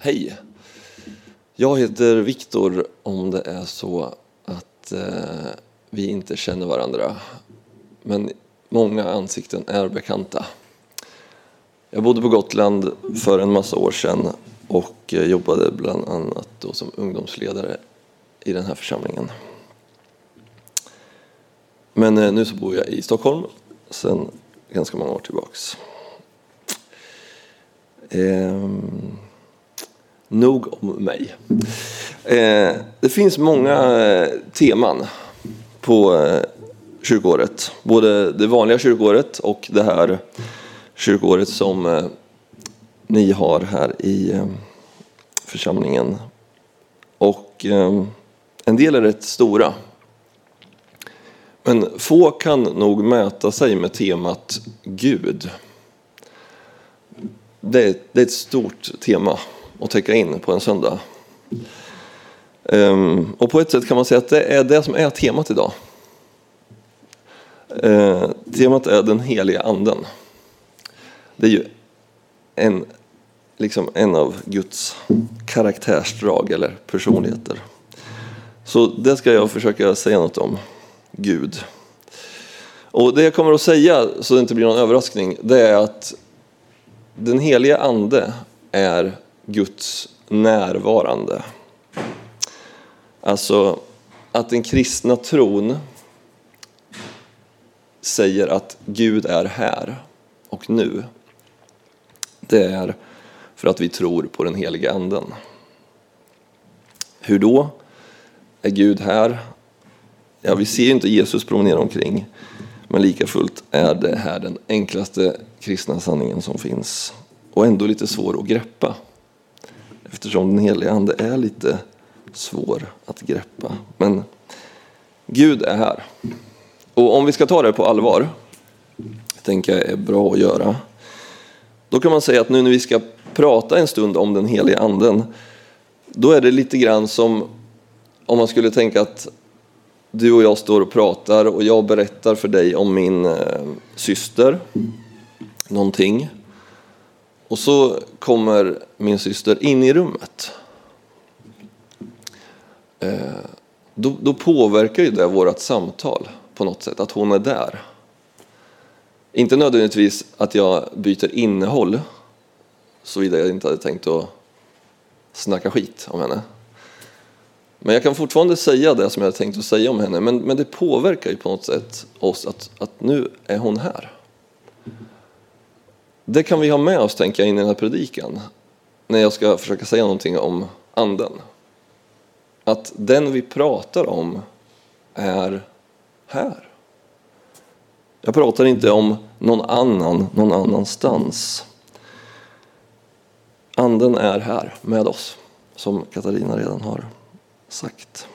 Hej! Jag heter Viktor om det är så att eh, vi inte känner varandra. Men många ansikten är bekanta. Jag bodde på Gotland för en massa år sedan och eh, jobbade bland annat då som ungdomsledare i den här församlingen. Men eh, nu så bor jag i Stockholm sedan ganska många år tillbaks. Ehm, nog om mig. Eh, det finns många eh, teman på eh, kyrkåret. Både det vanliga kyrkåret och det här kyrkåret som eh, ni har här i eh, församlingen. Och eh, en del är rätt stora. Men få kan nog mäta sig med temat Gud. Det är, det är ett stort tema att täcka in på en söndag. Um, och på ett sätt kan man säga att det är det som är temat idag. Uh, temat är den heliga anden. Det är ju en, liksom en av Guds karaktärsdrag eller personligheter. Så det ska jag försöka säga något om. Gud. Och det jag kommer att säga, så det inte blir någon överraskning, det är att den heliga ande är Guds närvarande. Alltså att den kristna tron säger att Gud är här och nu. Det är för att vi tror på den heliga anden. Hur då? Är Gud här? Ja, vi ser ju inte Jesus promenera omkring. Men lika fullt är det här den enklaste kristna sanningen som finns. Och ändå lite svår att greppa. Eftersom den heliga ande är lite svår att greppa. Men Gud är här. Och om vi ska ta det på allvar, tänker jag är bra att göra. Då kan man säga att nu när vi ska prata en stund om den heliga anden, då är det lite grann som om man skulle tänka att du och jag står och pratar och jag berättar för dig om min eh, syster någonting. Och så kommer min syster in i rummet. Eh, då, då påverkar ju det vårt samtal på något sätt, att hon är där. Inte nödvändigtvis att jag byter innehåll, såvida jag inte hade tänkt att snacka skit om henne. Men jag kan fortfarande säga det som jag hade tänkt att säga om henne, men, men det påverkar ju på något sätt oss att, att nu är hon här. Det kan vi ha med oss, tänker jag, in i den här predikan, när jag ska försöka säga någonting om anden. Att den vi pratar om är här. Jag pratar inte om någon annan, någon annanstans. Anden är här med oss, som Katarina redan har sagt.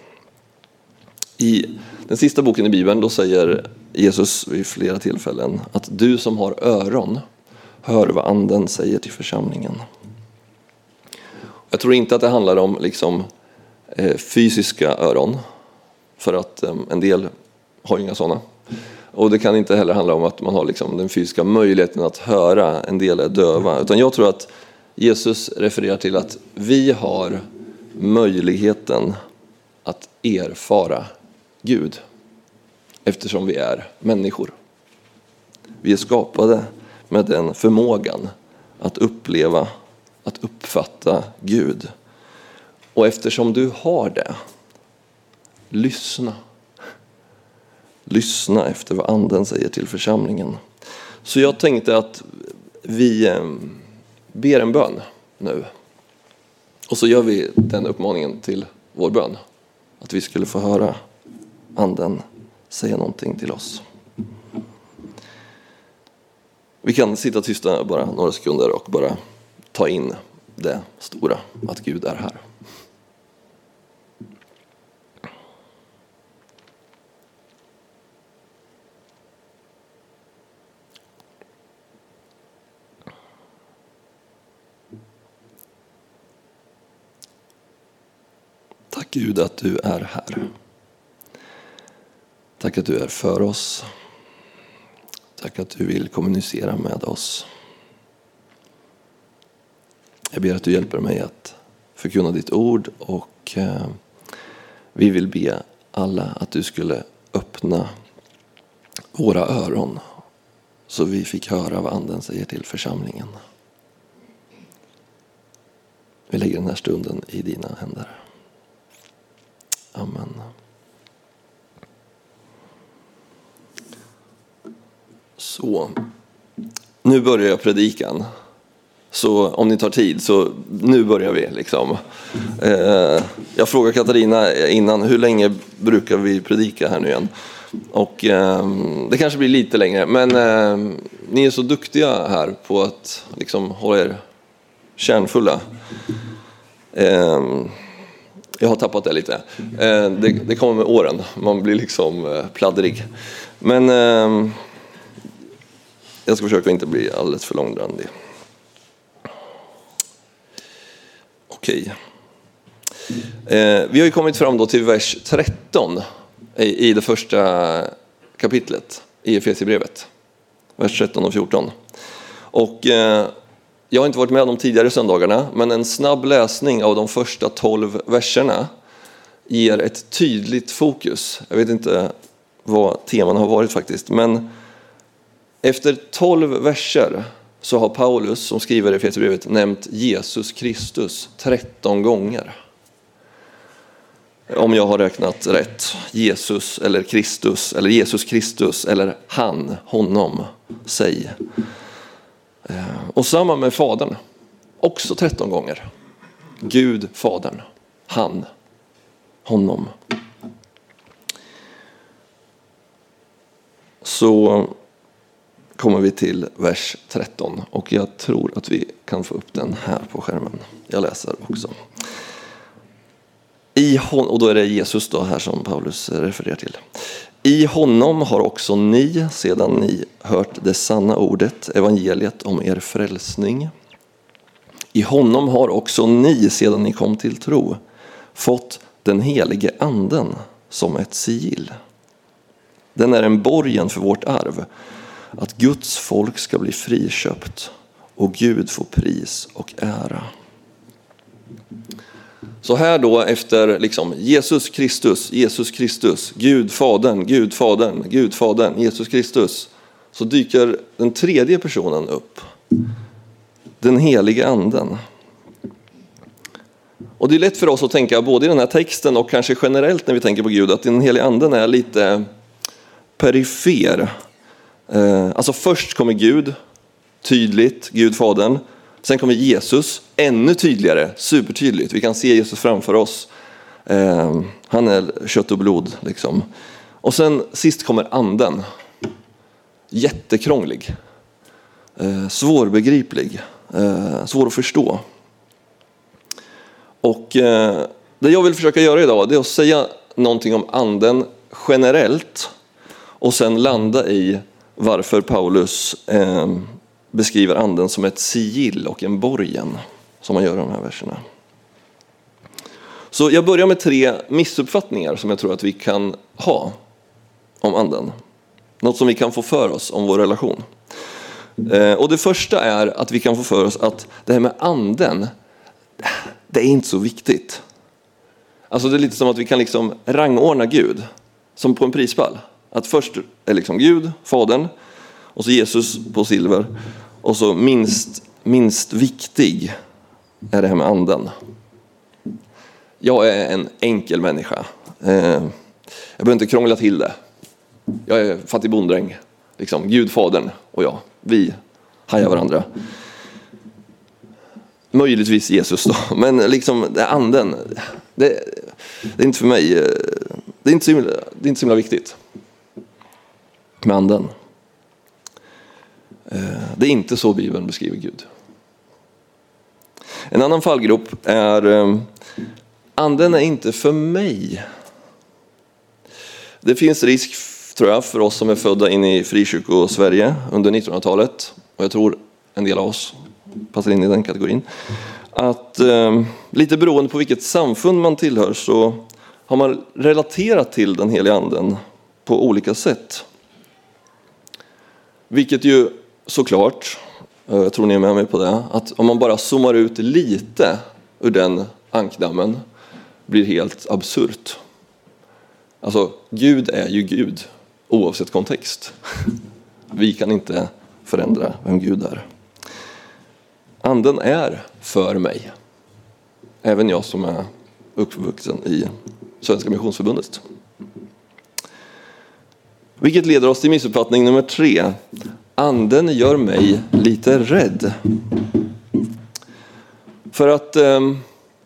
I den sista boken i Bibeln då säger Jesus vid flera tillfällen att du som har öron hör vad anden säger till församlingen. Jag tror inte att det handlar om liksom, eh, fysiska öron, för att eh, en del har inga sådana. Och det kan inte heller handla om att man har liksom den fysiska möjligheten att höra, en del är döva. Utan jag tror att Jesus refererar till att vi har möjligheten att erfara Gud eftersom vi är människor. Vi är skapade med den förmågan att uppleva, att uppfatta Gud. Och eftersom du har det, lyssna. Lyssna efter vad Anden säger till församlingen. Så jag tänkte att vi eh, ber en bön nu. Och så gör vi den uppmaningen till vår bön. Att vi skulle få höra Anden säga någonting till oss. Vi kan sitta tysta bara några sekunder och bara ta in det stora, att Gud är här. Tack Gud att du är här. Tack att du är för oss. Tack att du vill kommunicera med oss. Jag ber att du hjälper mig att förkunna ditt ord och eh, vi vill be alla att du skulle öppna våra öron så vi fick höra vad Anden säger till församlingen. Vi lägger den här stunden i dina händer. Amen. Så, nu börjar jag predikan. Så om ni tar tid, så nu börjar vi. Liksom. Eh, jag frågade Katarina innan, hur länge brukar vi predika här nu igen? Och eh, det kanske blir lite längre, men eh, ni är så duktiga här på att liksom, hålla er kärnfulla. Eh, jag har tappat det lite. Eh, det, det, kommer med åren, man blir liksom eh, pladdrig. Men ehm, jag ska försöka inte bli alldeles för långrandig. Okej. Eh, vi har ju kommit fram då till vers 13 i, i det första kapitlet i Efesierbrevet. Vers 13 och 14. Och eh, jag har inte varit med de tidigare söndagarna, men en snabb läsning av de första 12 verserna ger ett tydligt fokus. Jag vet inte vad teman har varit faktiskt, men efter 12 verser så har Paulus som skriver i Efesierbrevet nämnt Jesus Kristus 13 gånger. Om jag har räknat rätt. Jesus eller Kristus eller Jesus Kristus eller han, honom, sig. Eh, och samma med Fadern, också 13 gånger. Gud, Fadern, han, honom. Så kommer vi till vers 13 och jag tror att vi kan få upp den här på skärmen. Jag läser också. I hon, och då är det Jesus då här som Paulus refererar till. I honom har också ni, sedan ni hört det sanna ordet, evangeliet om er frälsning. I honom har också ni, sedan ni kom till tro, fått den helige anden som ett sigill. Den är en borgen för vårt arv att Guds folk ska bli friköpt och Gud få pris och ära. Så här då efter liksom Jesus Kristus, Jesus Kristus, Gud Fadern, Gud Fadern, Gud Fadern, Jesus Kristus. Så dyker den tredje personen upp. Den helige anden. Och det är lätt för oss att tänka både i den här texten och kanske generellt när vi tänker på Gud att den helige anden är lite perifer Eh, alltså först kommer Gud, tydligt, Gud Fadern. Sen kommer Jesus, ännu tydligare, supertydligt. Vi kan se Jesus framför oss. Eh, han är kött och blod. Liksom. Och sen sist kommer anden. Jättekrånglig. Eh, svårbegriplig. Svår att förstå. Och det jag vill försöka göra idag är att säga någonting om anden generellt och sen landa i varför Paulus eh, beskriver anden som ett sigill och en borgen, som man gör i de här verserna. Så jag börjar med tre missuppfattningar som jag tror att vi kan ha om anden. Något som vi kan få för oss om vår relation. Eh, och det första är att vi kan få för oss att det här med anden, det är inte så viktigt. Alltså det är lite som att vi kan liksom rangordna Gud, som på en prispall. Att först är liksom Gud, Fadern, och så Jesus på silver. Och så minst, minst viktig är det här med anden. Jag är en enkel människa. Eh, jag behöver inte krångla till det. Jag är fattig bonddräng. Liksom, Gud, Fadern och jag. Vi hajar varandra. Möjligtvis Jesus då, men liksom det anden. Det, det är inte för mig. Eh, det är inte så himla, det är inte så himla viktigt med anden. Eh, det är inte så Bibeln beskriver Gud. En annan fallgrop är eh, anden är inte för mig. Det finns risk, tror jag, för oss som är födda in i frikyrko-Sverige under 1900-talet, och jag tror en del av oss passar in i den kategorin, att eh, lite beroende på vilket samfund man tillhör så har man relaterat till den heliga anden på olika sätt. Vilket ju såklart jag tror ni är med mig på det, att om man bara zoomar ut lite ur den ankdammen blir helt absurt. Alltså, Gud är ju Gud oavsett kontext. Vi kan inte förändra vem Gud är. Anden är för mig. Även jag som är uppvuxen i Svenska Missionsförbundet. Vilket leder oss till missuppfattning nummer tre. Anden gör mig lite rädd. För att eh,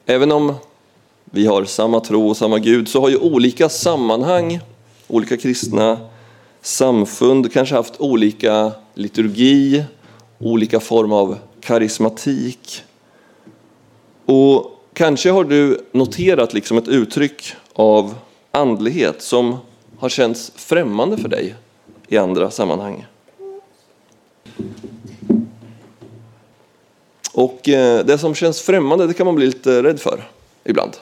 även om vi har samma tro och samma Gud så har ju olika sammanhang, olika kristna samfund kanske haft olika liturgi, olika form av karismatik. Och kanske har du noterat liksom ett uttryck av andlighet som har känts främmande för dig i andra sammanhang. Och eh, det som känns främmande det kan man bli lite rädd för ibland.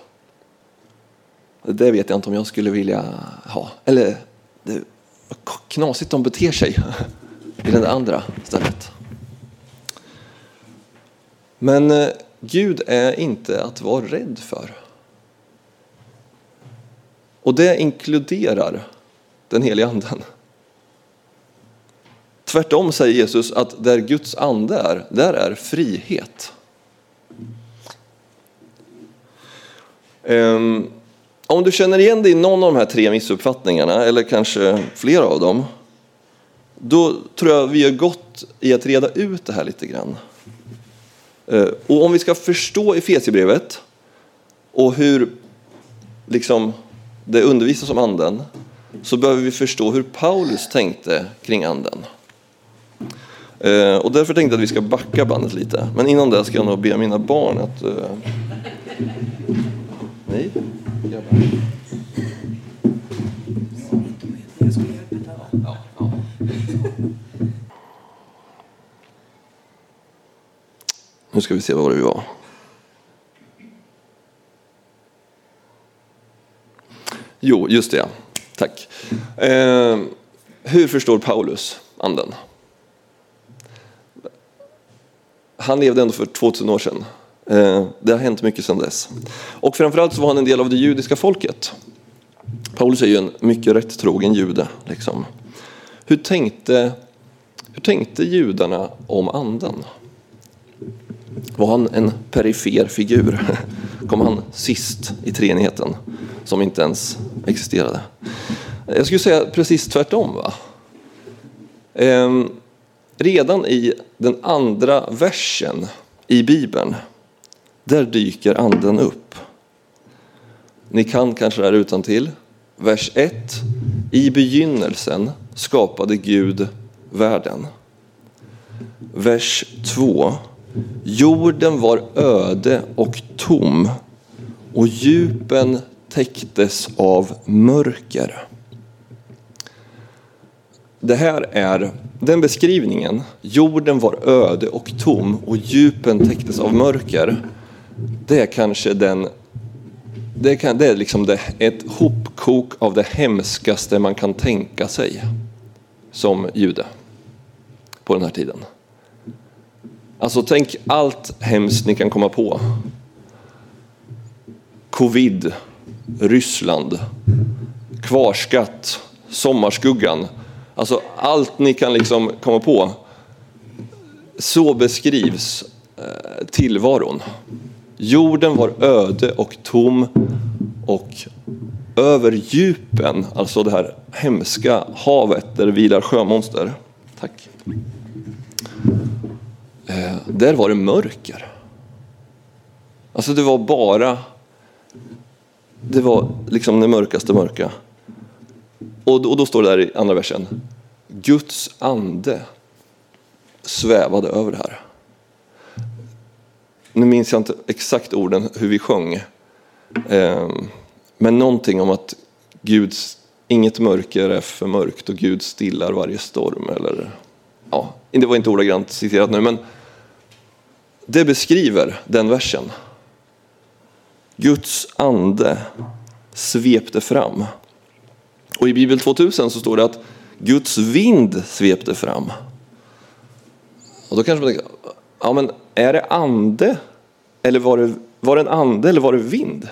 Det vet jag inte om jag skulle vilja ha. Eller det knasigt de beter sig i det andra stället. Men eh, Gud är inte att vara rädd för. Och det inkluderar den heliga anden. Tvärtom säger Jesus att där Guds ande är, där är frihet. Ehm, om du känner igen dig i någon av de här tre missuppfattningarna, eller kanske flera av dem, då tror jag vi gör gott i att reda ut det här lite grann. Ehm, och om vi ska förstå Efesierbrevet och hur liksom, det undervisas om anden, så behöver vi förstå hur Paulus tänkte kring anden. Eh, och därför tänkte jag att vi ska backa bandet lite. Men innan det ska jag nog be mina barn att... Eh, Nej? Nu ska vi se var vi var. Jo, just det. Tack. Eh, hur förstår Paulus anden? Han levde ändå för 2000 år sedan. Eh, det har hänt mycket sedan dess. Och framförallt så var han en del av det judiska folket. Paulus är ju en mycket rättrogen jude. Liksom. Hur, tänkte, hur tänkte judarna om anden? Var han en perifer figur? Kom han sist i treenigheten som inte ens existerade? Jag skulle säga precis tvärtom. Va? Ehm, redan i den andra versen i Bibeln där dyker anden upp. Ni kan kanske det här utan till. Vers 1. I begynnelsen skapade Gud världen. Vers 2. Jorden var öde och tom och djupen täcktes av mörker. Det här är den beskrivningen. Jorden var öde och tom och djupen täcktes av mörker det är kanske den det, kan, det är liksom det, ett hopkok av det hemskaste man kan tänka sig som jude på den här tiden. Alltså tänk allt hemskt ni kan komma på. Covid, Ryssland, kvarskatt, sommarskuggan. Alltså allt ni kan liksom komma på. Så beskrivs eh, tillvaron. Jorden var öde och tom och över djupen, alltså det här hemska havet där det vilar sjömonster. Tack. Eh, där var det mörker. Alltså det var bara, det var liksom det mörkaste mörka. Och, och då står det där i andra versen, Guds ande svävade över det här nu minns jag inte exakt orden hur vi sjöng. Eh, men någonting om att Guds, inget mörker är för mörkt och Gud stillar varje storm. Eller, ja, det var inte ordagrant citerat nu, men det beskriver den versen. Guds ande svepte fram. Och i Bibel 2000 så står det att Guds vind svepte fram. Och då kanske man tänker, ja men är det ande eller var det, var det en ande eller var det vind?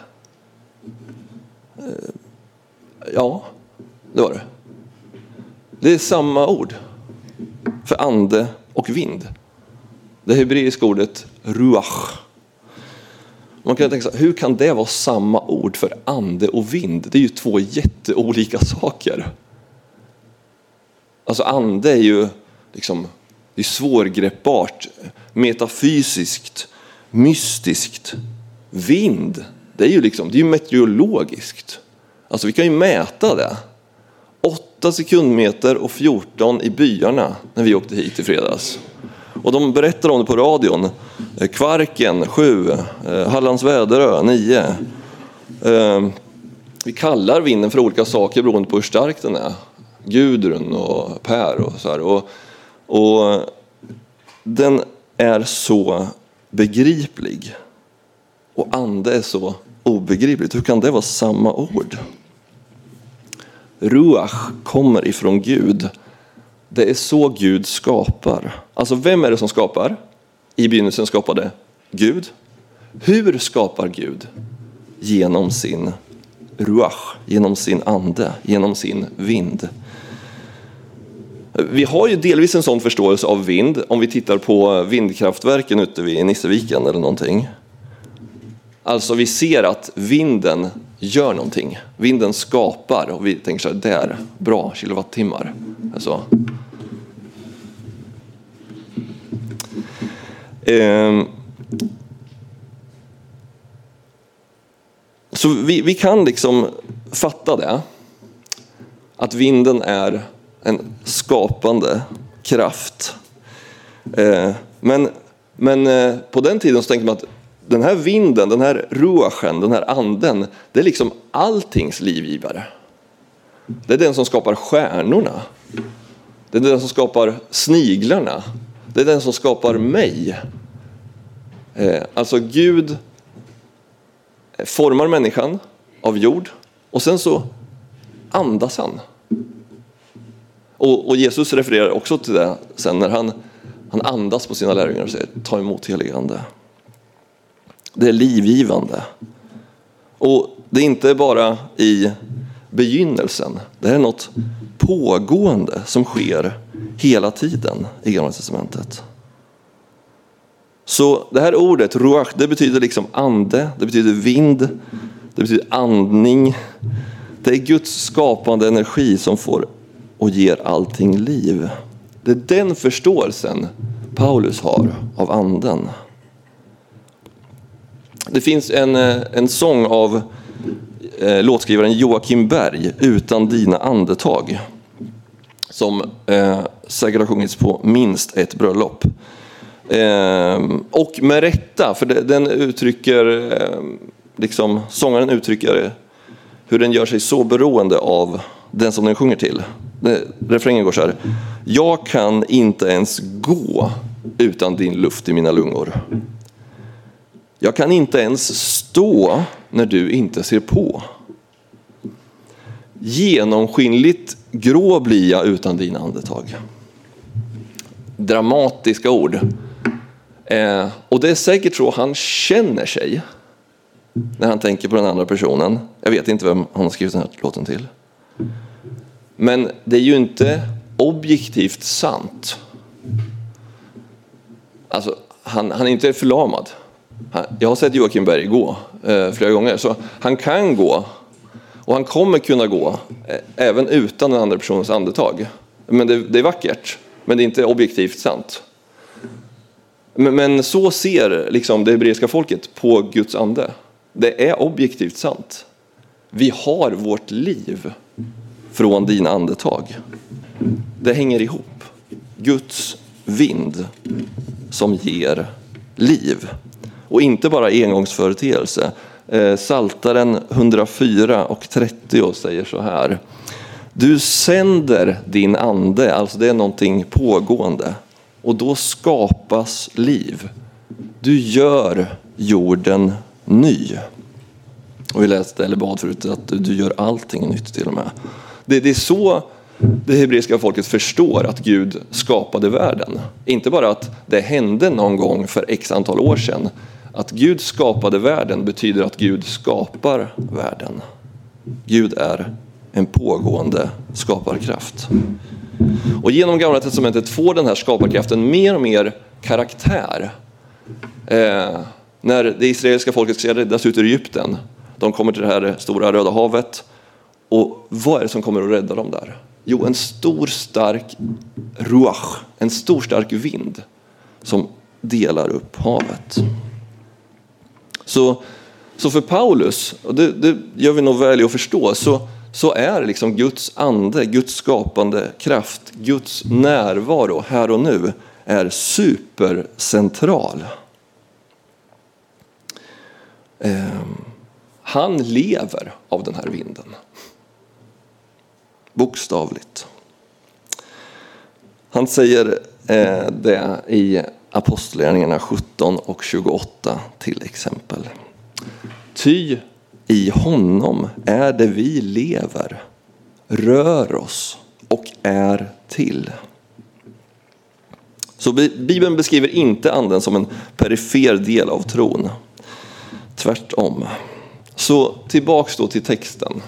Eh, ja, det var det. Det är samma ord för ande och vind. Det hebreiska ordet ruach. Man kan tänka sig, hur kan det vara samma ord för ande och vind? Det är ju två jätteolika saker. Alltså ande är ju liksom, det är svårgreppbart, metafysiskt, mystiskt. Vind, det är ju liksom, det är meteorologiskt. Alltså vi kan ju mäta det. 8 sekundmeter och 14 i byarna när vi åkte hit i fredags. Och de berättar om det på radion. Eh, Kvarken 7, eh, Hallands Väderö 9. Eh, vi kallar vinden för olika saker beroende på hur stark den är. Gudrun och Per och så här. Och, och den är så begriplig. Och ande är så obegripligt. Hur kan det vara samma ord? Ruach kommer ifrån Gud. Det är så Gud skapar. Alltså vem är det som skapar? I begynnelsen skapade Gud. Hur skapar Gud? Genom sin ruach, genom sin ande, genom sin vind. Vi har ju delvis en sån förståelse av vind om vi tittar på vindkraftverken ute vid Nisseviken eller någonting. Alltså vi ser att vinden gör någonting. Vinden skapar och vi tänker så här, där, bra kilowattimmar. Alltså. Ehm. Så vi, vi kan liksom fatta det. Att vinden är en skapande kraft. Ehm. Men, men eh, på den tiden så tänkte man att den här vinden, den här ruachen, den här anden, det är liksom alltings livgivare. Det är den som skapar stjärnorna. Det är den som skapar sniglarna. Det är den som skapar mig. Eh, alltså Gud formar människan av jord och sen så andas han. Och, och Jesus refererar också till det sen när han, han andas på sina lärjungar och säger ta emot helig ande. Det är livgivande. Och det är inte bara i begynnelsen. Det är något pågående som sker hela tiden i Gamla Testamentet. Så det här ordet, ruach, det betyder liksom ande, det betyder vind, det betyder andning. Det är Guds skapande energi som får och ger allting liv. Det är den förståelsen Paulus har av anden. Det finns en, eh, en sång av eh, låtskrivaren Joakim Berg, Utan dina andetag, som eh, säkert har sjungits på minst ett bröllop. Eh, och med rätta, för den uttrycker, eh, liksom, sångaren uttrycker hur den gör sig så beroende av den som den sjunger till. Refrängen går så här. Jag kan inte ens gå utan din luft i mina lungor. Jag kan inte ens stå när du inte ser på. Genomskinligt grå blir jag utan dina andetag. Dramatiska ord. Eh, och det är säkert så han känner sig när han tänker på den andra personen. Jag vet inte vem han har skrivit den här låten till. Men det är ju inte objektivt sant. Alltså, han, han är inte förlamad. Jag har sett Joakim Berg gå eh, flera gånger, så han kan gå och han kommer kunna gå eh, även utan den andra personens andetag. Men det, det är vackert, men det är inte objektivt sant. Men, men så ser liksom det hebreiska folket på Guds ande. Det är objektivt sant. Vi har vårt liv från dina andetag. Det hänger ihop. Guds vind som ger liv och inte bara engångsföreteelse. Eh, Saltaren 104 och 30 säger så här. Du sänder din ande, alltså det är någonting pågående. Och då skapas liv. Du gör jorden ny. Och vi läste, eller bad förut, att du gör allting nytt till och med. Det, det är så det hebreiska folket förstår att Gud skapade världen. Inte bara att det hände någon gång för x antal år sedan. Att Gud skapade världen betyder att Gud skapar världen. Gud är en pågående skaparkraft. Och genom Gamla Testamentet får den här skaparkraften mer och mer karaktär. Eh, när det israeliska folket ska räddas ut ur Egypten, de kommer till det här stora Röda havet. Och vad är det som kommer att rädda dem där? Jo, en stor stark ruach, en stor stark vind som delar upp havet. Så, så för Paulus, och det, det gör vi nog väl i att förstå, så, så är liksom Guds ande, Guds skapande kraft, Guds närvaro här och nu är supercentral. Ehm, han lever av den här vinden. Bokstavligt. Han säger eh, det i Apostlagärningarna 17 och 28 till exempel. Ty i honom är det vi lever, rör oss och är till. Så Bibeln beskriver inte anden som en perifer del av tron. Tvärtom. Så tillbaks då till texten,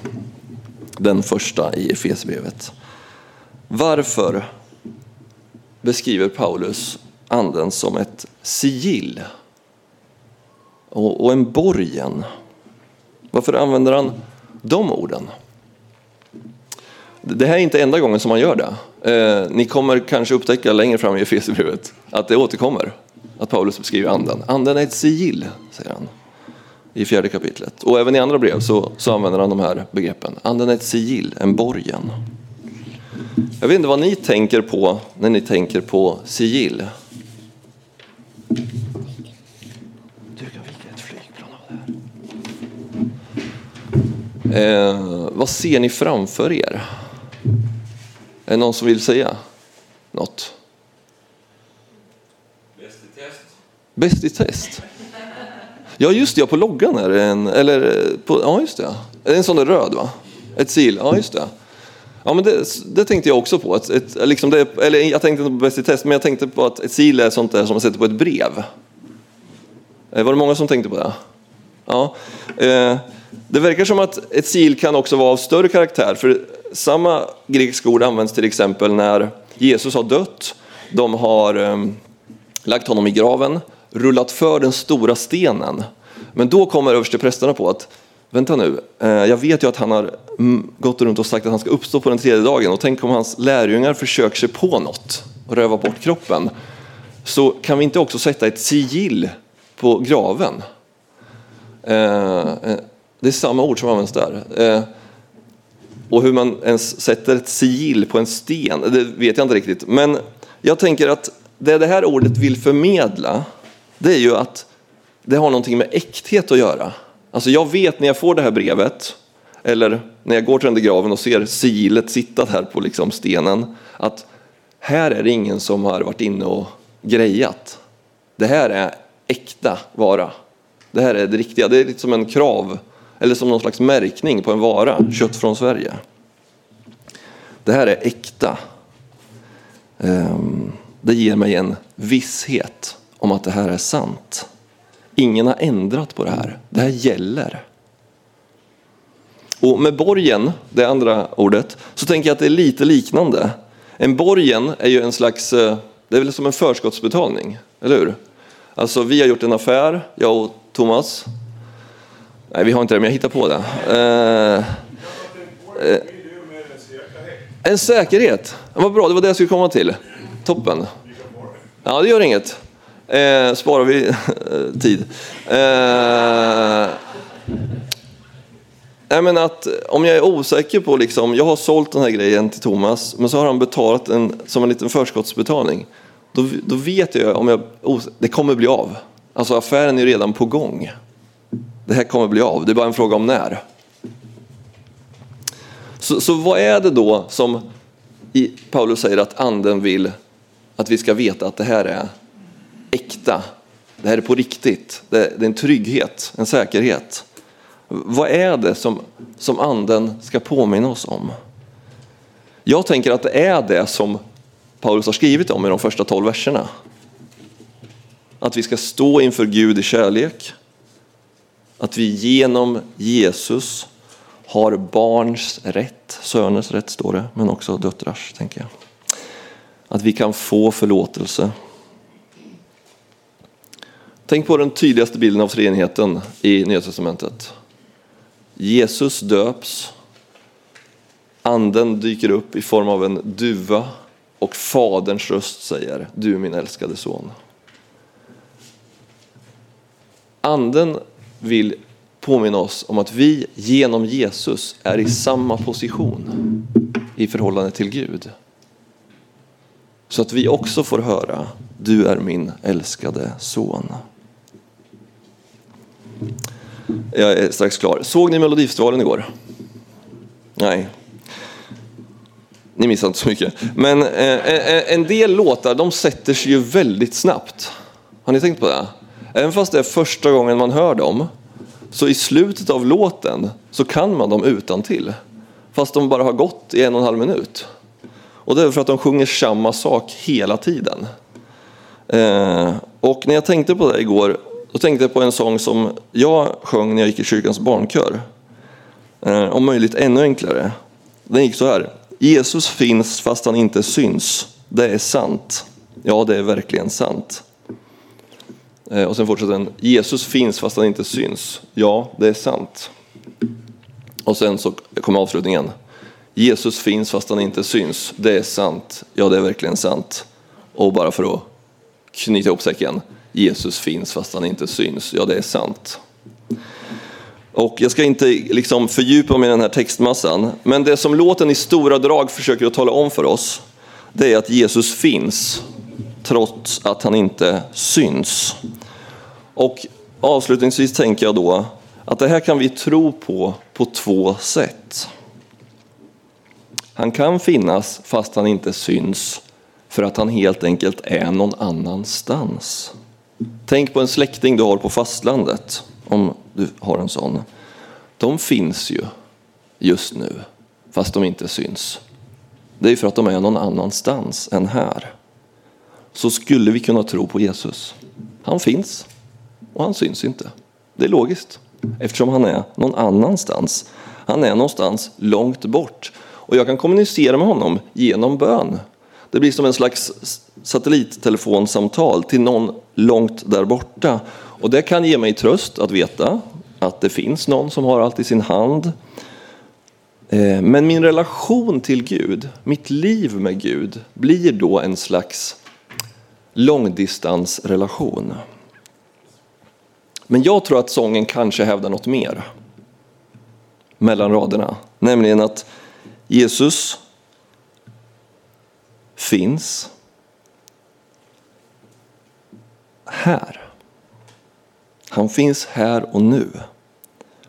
den första i Efesierbrevet. Varför beskriver Paulus anden som ett sigill och, en borgen? Varför använder han de orden? Det här är inte enda gången som han gör det. Eh, ni kommer kanske upptäcka längre fram i Efesierbrevet att det återkommer. Att Paulus beskriver anden. Anden är ett sigill, säger han i fjärde kapitlet. Och även i andra brev så, så använder han de här begreppen. Anden är ett sigill, en borgen. Jag vet inte vad ni tänker på när ni tänker på sigill. Du kan vika ett flygplan av det här. Eh, vad ser ni framför er? Är det någon som vill säga något? Bäst i test. Bäst i test. Ja just det, ja, på loggan är det en, eller på, ja just det. Är en sån där röd va? Ett sil, ja just det. Ja men det, det tänkte jag också på. Ett, ett, liksom det, eller jag tänkte inte på Bäst i test, men jag tänkte på att ett sil är sånt där som man sätter på ett brev. Eh, var det många som tänkte på det? Ja. Eh, det verkar som att ett sil kan också vara av större karaktär. För samma grekiska ord används till exempel när Jesus har dött. De har eh, lagt honom i graven rullat för den stora stenen. Men då kommer översteprästerna på att vänta nu, eh, jag vet ju att han har mm, gått runt och sagt att han ska uppstå på den tredje dagen och tänk om hans lärjungar försöker sig på något och röva bort kroppen. Så kan vi inte också sätta ett sigill på graven? Eh, eh, det är samma ord som används där. Eh, och hur man ens sätter ett sigill på en sten, det vet jag inte riktigt. Men jag tänker att det det här ordet vill förmedla det är ju att det har någonting med äkthet att göra. Alltså jag vet när jag får det här brevet, eller när jag går till den där graven och ser sigillet sitta där på liksom stenen, att här är det ingen som har varit inne och grejat. Det här är äkta vara. Det här är det riktiga. Det är lite som en krav, eller som någon slags märkning på en vara, kött från Sverige. Det här är äkta. Ehm, det ger mig en visshet om att det här är sant. Ingen har ändrat på det här. Det här gäller. Och med borgen, det andra ordet, så tänker jag att det är lite liknande. En borgen är ju en slags, eh, det är väl som en förskottsbetalning, eller hur? Alltså vi har gjort en affär, jag och Thomas. Nej, vi har inte det, men jag hittar på det. Eh, eh, en säkerhet. Vad bra, det var det jag skulle komma till. Toppen. Ja, det gör inget eh, sparar vi eh, tid. Eh, Nej, men att om jag är osäker på, liksom, jag har sålt den här grejen till Thomas, men så har han betalat en, som en liten förskottsbetalning. Då, då vet jag om jag, det kommer bli av. Alltså affären är redan på gång. Det här kommer bli av, det är bara en fråga om när. Så, så vad är det då som Paulus säger att anden vill att vi ska veta att det här är äkta. Det här är på riktigt. Det är en trygghet, en säkerhet. Vad är det som, som anden ska påminna oss om? Jag tänker att det är det som Paulus har skrivit om i de första tolv verserna. Att vi ska stå inför Gud i kärlek. Att vi genom Jesus har barns rätt, söners rätt står det, men också döttrars tänker jag. Att vi kan få förlåtelse. Tänk på den tydligaste bilden av treenigheten i Nya Testamentet. Jesus döps, anden dyker upp i form av en duva och faderns röst säger du min älskade son. Anden vill påminna oss om att vi genom Jesus är i samma position i förhållande till Gud. Så att vi också får höra du är min älskade son. Jag är strax klar. Såg ni Melodifestivalen igår? Nej. Ni missade inte så mycket. Men eh, eh, eh en del låtar de sätter sig ju väldigt snabbt. Har ni tänkt på det? Även fast det är första gången man hör dem så i slutet av låten så kan man dem utan till. Fast de bara har gått i en och en halv minut. Och det är för att de sjunger samma sak hela tiden. Eh, och när jag tänkte på det igår, då tänkte jag på en sång som jag sjöng när jag gick i kyrkans barnkör. Eh, om möjligt ännu enklare. Den gick så här. Jesus finns fast han inte syns. Det är sant. Ja, det är verkligen sant. Eh, och sen fortsätter den. Jesus finns fast han inte syns. Ja, det är sant. Och sen så kommer avslutningen. Jesus finns fast han inte syns. Det är sant. Ja, det är verkligen sant. Och bara för att knyta ihop säcken. Jesus finns fast han inte syns. Ja, det är sant. Och jag ska inte liksom fördjupa mig i den här textmassan, men det som låten i stora drag försöker att tala om för oss, det är att Jesus finns trots att han inte syns. Och avslutningsvis tänker jag då att det här kan vi tro på på två sätt. Han kan finnas fast han inte syns för att han helt enkelt är någon annanstans. Tänk på en släkting du har på fastlandet, om du har en sån. De finns ju just nu, fast de inte syns. Det är för att de är någon annanstans än här. Så skulle vi kunna tro på Jesus. Han finns och han syns inte. Det är logiskt eftersom han är någon annanstans. Han är någonstans långt bort och jag kan kommunicera med honom genom bön. Det blir som en slags satellittelefonsamtal till någon långt där borta. Och det kan ge mig tröst att veta att det finns någon som har allt i sin hand. Eh, men min relation till Gud, mitt liv med Gud, blir då en slags långdistansrelation. Men jag tror att sången kanske hävdar något mer mellan raderna. Nämligen att Jesus finns här. Han finns här och nu.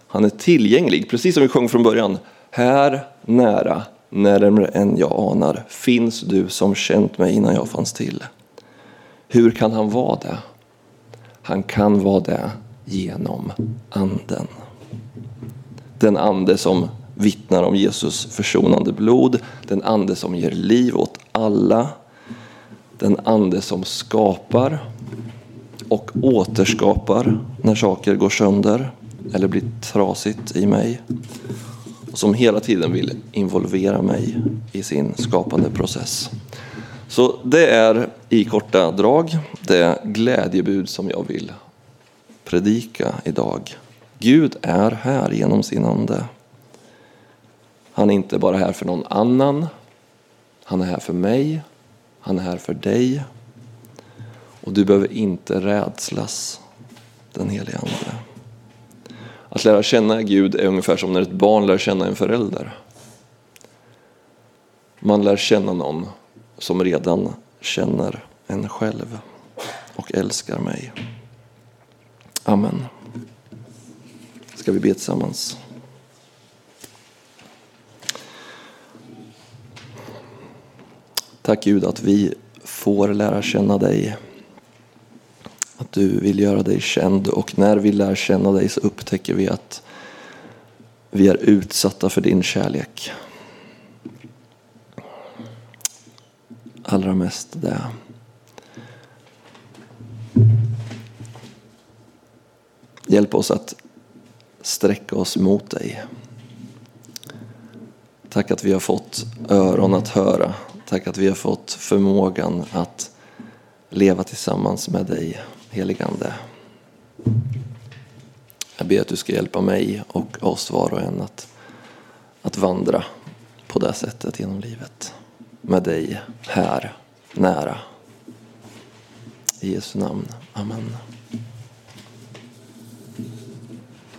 Han är tillgänglig, precis som vi sjöng från början. Här nära, närmare än jag anar, finns du som känt mig innan jag fanns till. Hur kan han vara det? Han kan vara det genom anden. Den ande som vittnar om Jesus försonande blod, den ande som ger liv åt alla, den ande som skapar och återskapar när saker går sönder eller blir trasigt i mig. Och som hela tiden vill involvera mig i sin skapande process. Så det är i korta drag det glädjebud som jag vill predika idag. Gud är här genom sin ande. Han är inte bara här för någon annan. Han är här för mig. Han är här för dig. Och du behöver inte rädslas den helige Ande. Att lära känna Gud är ungefär som när ett barn lär känna en förälder. Man lär känna någon som redan känner en själv och älskar mig. Amen. Ska vi be tillsammans? Tack Gud att vi får lära känna dig. Att du vill göra dig känd och när vi lär känna dig så upptäcker vi att vi är utsatta för din kärlek. Allra mest det. Hjälp oss att sträcka oss mot dig. Tack att vi har fått öron att höra. Tack att vi har fått förmågan att leva tillsammans med dig, heligande. Jag ber att du ska hjälpa mig och oss var och en att, att vandra på det sättet genom livet. Med dig här, nära. I Jesu namn. Amen.